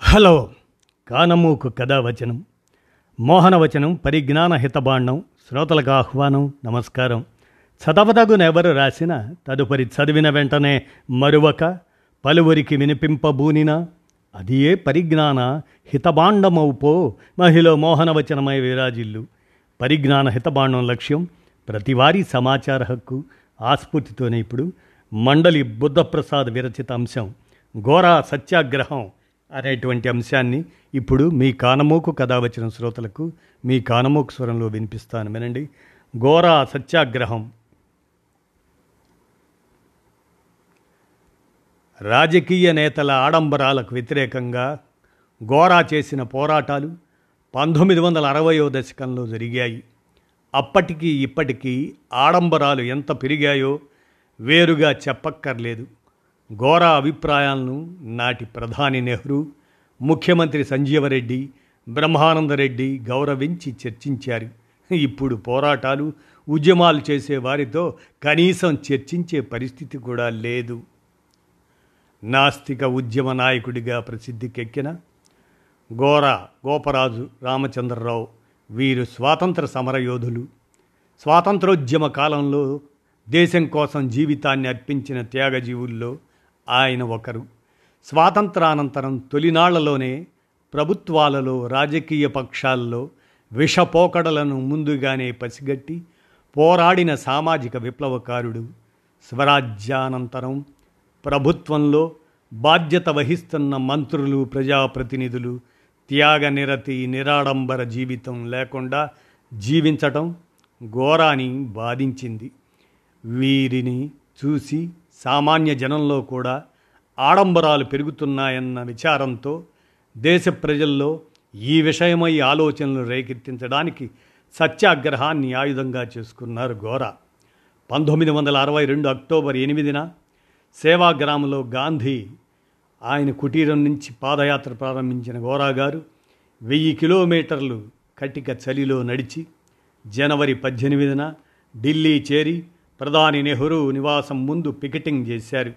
Hello. కానమూకు కథావచనం మోహనవచనం పరిజ్ఞాన హితబాండం శ్రోతలకు ఆహ్వానం నమస్కారం. చదవదగునెవరు రాసిన తదుపరి చదివిన వెంటనే మరువక పలువురికి వినిపింపబూనిన అది ఏ పరిజ్ఞాన హితబాండమవుపో మహిళ మోహనవచనమై విరాజిల్లు. పరిజ్ఞాన హితబాండం లక్ష్యం ప్రతివారీ సమాచార హక్కు ఆస్ఫూర్తితోనే ఇప్పుడు మండలి బుద్ధప్రసాద్ విరచిత అంశం. ఘోరా సత్యాగ్రహం అనేటువంటి అంశాన్ని ఇప్పుడు మీ కానమోకు కథ వచ్చిన శ్రోతలకు మీ కానమోకు స్వరంలో వినిపిస్తాను. వినండి. ఘోరా సత్యాగ్రహం. రాజకీయ నేతల ఆడంబరాలకు వ్యతిరేకంగా గోరా చేసిన పోరాటాలు పంతొమ్మిది వందల అరవయో దశకంలో జరిగాయి. అప్పటికి ఇప్పటికీ ఆడంబరాలు ఎంత పెరిగాయో వేరుగా చెప్పక్కర్లేదు. ఘోర అభిప్రాయాలను నాటి ప్రధాని నెహ్రూ ముఖ్యమంత్రి సంజీవరెడ్డి బ్రహ్మానందరెడ్డి గౌరవించి చర్చించారు. ఇప్పుడు పోరాటాలు ఉద్యమాలు చేసే వారితో కనీసం చర్చించే పరిస్థితి కూడా లేదు. నాస్తిక ఉద్యమ నాయకుడిగా ప్రసిద్ధికెక్కిన గోర గోపరాజు రామచంద్రరావు వీరు స్వాతంత్ర సమరయోధులు. స్వాతంత్రోద్యమ కాలంలో దేశం కోసం జీవితాన్ని అర్పించిన త్యాగజీవుల్లో ఆయన ఒకరు. స్వాతంత్రానంతరం తొలినాళ్ళలోనే ప్రభుత్వాలలో రాజకీయ పక్షాల్లో విషపోకడలను ముందుగానే పసిగట్టి పోరాడిన సామాజిక విప్లవకారుడు. స్వరాజ్యానంతరం ప్రభుత్వంలో బాధ్యత వహిస్తున్న మంత్రులు ప్రజాప్రతినిధులు త్యాగనిరతి నిరాడంబర జీవితం లేకుండా జీవించటం ఘోరాని బాధించింది. వీరిని చూసి సామాన్య జనంలో కూడా ఆడంబరాలు పెరుగుతున్నాయన్న విచారంతో దేశ ప్రజల్లో ఈ విషయమై ఆలోచనలు రేకెత్తించడానికి సత్యాగ్రహాన్ని ఆయుధంగా చేసుకున్నారు ఘోర. పంతొమ్మిది వందల అరవై రెండు అక్టోబర్ ఎనిమిదిన సేవాగ్రామంలో గాంధీ ఆయన కుటీరం నుంచి పాదయాత్ర ప్రారంభించిన గోరా గారు వెయ్యి కిలోమీటర్లు కటిక చలిలో నడిచి జనవరి పద్దెనిమిదిన ఢిల్లీ చేరి ప్రధాని నెహ్రూ నివాసం ముందు పికెటింగ్ చేశారు.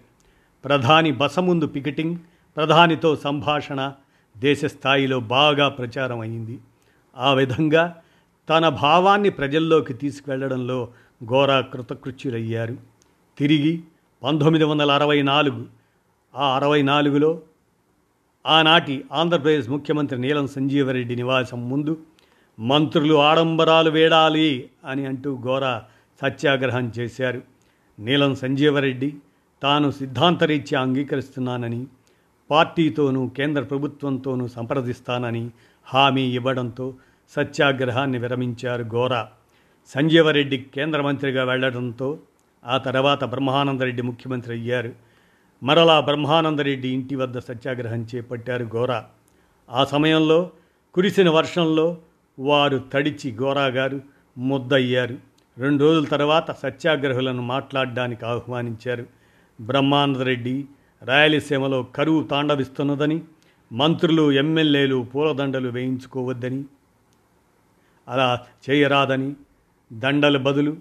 ప్రధాని బస ముందు పికెటింగ్ ప్రధానితో సంభాషణ దేశ స్థాయిలో బాగా ప్రచారం అయింది. ఆ విధంగా తన భావాన్ని ప్రజల్లోకి తీసుకువెళ్ళడంలో ఘోర కృతకృత్యులయ్యారు. తిరిగి పంతొమ్మిది వందల అరవై నాలుగు ఆ అరవై నాలుగులో ఆనాటి ఆంధ్రప్రదేశ్ ముఖ్యమంత్రి నీలం సంజీవరెడ్డి నివాసం ముందు మంత్రులు ఆడంబరాలు వేడాలి అని అంటూ ఘోర సత్యాగ్రహం చేశారు. నీలం సంజీవరెడ్డి తాను సిద్ధాంతరీత్యా అంగీకరిస్తున్నానని పార్టీతోనూ కేంద్ర ప్రభుత్వంతోనూ సంప్రదిస్తానని హామీ ఇవ్వడంతో సత్యాగ్రహాన్ని విరమించారు గోరా సంజీవరెడ్డి కేంద్ర మంత్రిగా వెళ్ళడంతో ఆ తర్వాత బ్రహ్మానందరెడ్డి ముఖ్యమంత్రి అయ్యారు. మరలా బ్రహ్మానందరెడ్డి ఇంటి వద్ద సత్యాగ్రహం చేపట్టారు గోరా ఆ సమయంలో కురిసిన వర్షంలో వారు తడిచి గోరా గారు ముద్దయ్యారు. రెండు రోజుల తర్వాత సత్యాగ్రహులను మాట్లాడడానికి ఆహ్వానించారు. బ్రహ్మానందరెడ్డి రాయలసీమలో కరువు తాండవిస్తున్నదని మంత్రులు ఎమ్మెల్యేలు పూలదండలు వేయించుకోవద్దని అలా చేయరాదని దండలు బదులు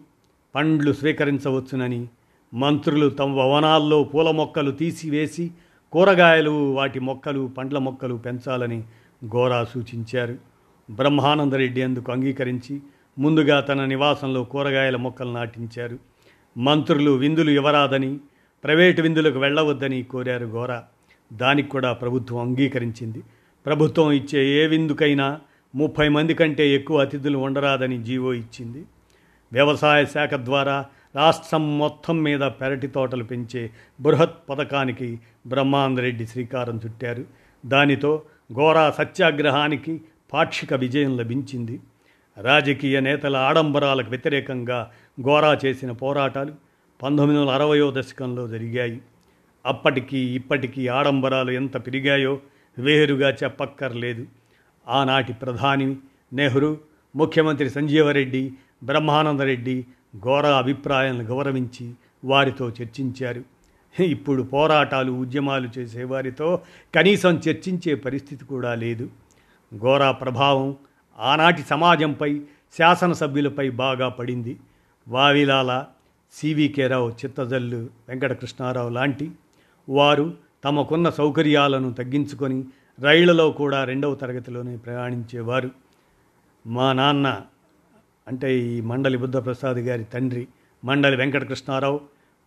పండ్లు స్వీకరించవచ్చునని మంత్రులు తమ భవనాల్లో పూల మొక్కలు తీసివేసి కూరగాయలు వాటి మొక్కలు పండ్ల మొక్కలు పెంచాలని గోరా సూచించారు. బ్రహ్మానందరెడ్డి అందుకు అంగీకరించి ముందుగా తన నివాసంలో కూరగాయల మొక్కలు నాటించారు. మంత్రులు విందులు ఇవ్వరాదని ప్రైవేటు విందులకు వెళ్ళవద్దని కోరారు ఘోర దానికి కూడా ప్రభుత్వం అంగీకరించింది. ప్రభుత్వం ఇచ్చే ఏ విందుకైనా ముప్పై మంది కంటే ఎక్కువ అతిథులు ఉండరాదని జీవో ఇచ్చింది. వ్యవసాయ శాఖ ద్వారా రాష్ట్రం మొత్తం మీద పెరటి తోటలు పెంచే బృహత్ పథకానికి బ్రహ్మాందరెడ్డి శ్రీకారం చుట్టారు. దానితో ఘోరా సత్యాగ్రహానికి పాక్షిక విజయం లభించింది. రాజకీయ నేతల ఆడంబరాలకు వ్యతిరేకంగా గోరా చేసిన పోరాటాలు పంతొమ్మిది వందల అరవయో దశకంలో జరిగాయి. అప్పటికీ ఇప్పటికీ ఆడంబరాలు ఎంత పెరిగాయో వేరుగా చెప్పక్కర్లేదు. ఆనాటి ప్రధాని నెహ్రూ ముఖ్యమంత్రి సంజీవరెడ్డి బ్రహ్మానందరెడ్డి ఘోర అభిప్రాయాలను గౌరవించి వారితో చర్చించారు. ఇప్పుడు పోరాటాలు ఉద్యమాలు చేసేవారితో కనీసం చర్చించే పరిస్థితి కూడా లేదు. ఘోర ప్రభావం ఆనాటి సమాజంపై శాసనసభ్యులపై బాగా పడింది. వావిలాల సివికే రావు చిత్తజల్లు వెంకటకృష్ణారావు లాంటి వారు తమకున్న సౌకర్యాలను తగ్గించుకొని రైళ్ళలో కూడా రెండవ తరగతిలోనే ప్రయాణించేవారు. మా నాన్న అంటే ఈ మండలి బుద్ధప్రసాద్ గారి తండ్రి మండలి వెంకటకృష్ణారావు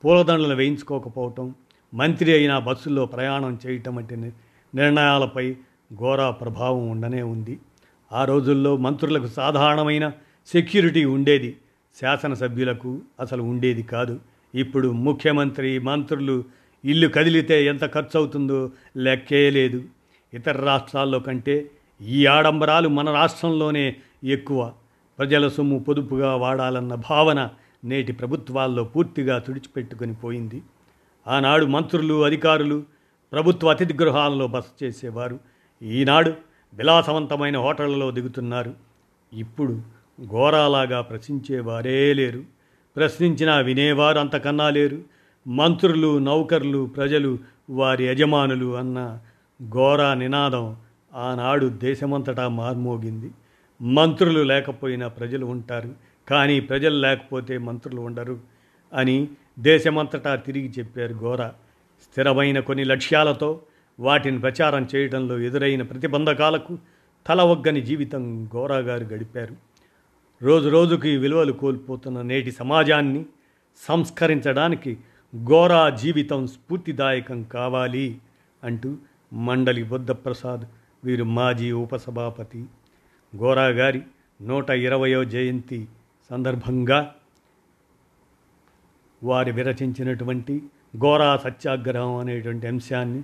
పూలదండలు వేయించుకోకపోవటం మంత్రి అయినా బస్సుల్లో ప్రయాణం చేయటం వంటి ని- నిర్ణయాలపై ఘోర ప్రభావం ఉండనే ఉంది. ఆ రోజుల్లో మంత్రులకు సాధారణమైన సెక్యూరిటీ ఉండేది. శాసనసభ్యులకు అసలు ఉండేది కాదు. ఇప్పుడు ముఖ్యమంత్రి మంత్రులు ఇల్లు కదిలితే ఎంత ఖర్చు అవుతుందో లెక్కే లేదు. ఇతర రాష్ట్రాల్లో కంటే ఈ ఆడంబరాలు మన రాష్ట్రంలోనే ఎక్కువ. ప్రజల సొమ్ము పొదుపుగా వాడాలన్న భావన నేటి ప్రభుత్వాల్లో పూర్తిగా తుడిచిపెట్టుకొని పోయింది. ఆనాడు మంత్రులు అధికారులు ప్రభుత్వ అతిథి గృహాలలో బస చేసేవారు. ఈనాడు విలాసవంతమైన హోటళ్ళలో దిగుతున్నారు. ఇప్పుడు ఘోరాలాగా ప్రశ్నించేవారే లేరు. ప్రశ్నించినా వినేవారు అంతకన్నా లేరు. మంత్రులు నౌకర్లు ప్రజలు వారి యజమానులు అన్న ఘోర నినాదం ఆనాడు దేశమంతటా మార్మోగింది. మంత్రులు లేకపోయినా ప్రజలు ఉంటారు. కానీ ప్రజలు లేకపోతే మంత్రులు ఉండరు అని దేశమంతటా తిరిగి చెప్పారు ఘోర. స్థిరమైన కొన్ని లక్ష్యాలతో వాటిని ప్రచారం చేయడంలో ఎదురైన ప్రతిబంధకాలకు తల ఒగ్గని జీవితం గోరాగారు గడిపారు. రోజు రోజుకి విలువలు కోల్పోతున్న నేటి సమాజాన్ని సంస్కరించడానికి గోరా జీవితం స్ఫూర్తిదాయకం కావాలి అంటూ మండలి బుద్ధప్రసాద్ వీరు మాజీ ఉపసభాపతి. ఘోరా గారి నూట ఇరవయో జయంతి సందర్భంగా వారి విరచించినటువంటి గోరా సత్యాగ్రహం అనేటువంటి అంశాన్ని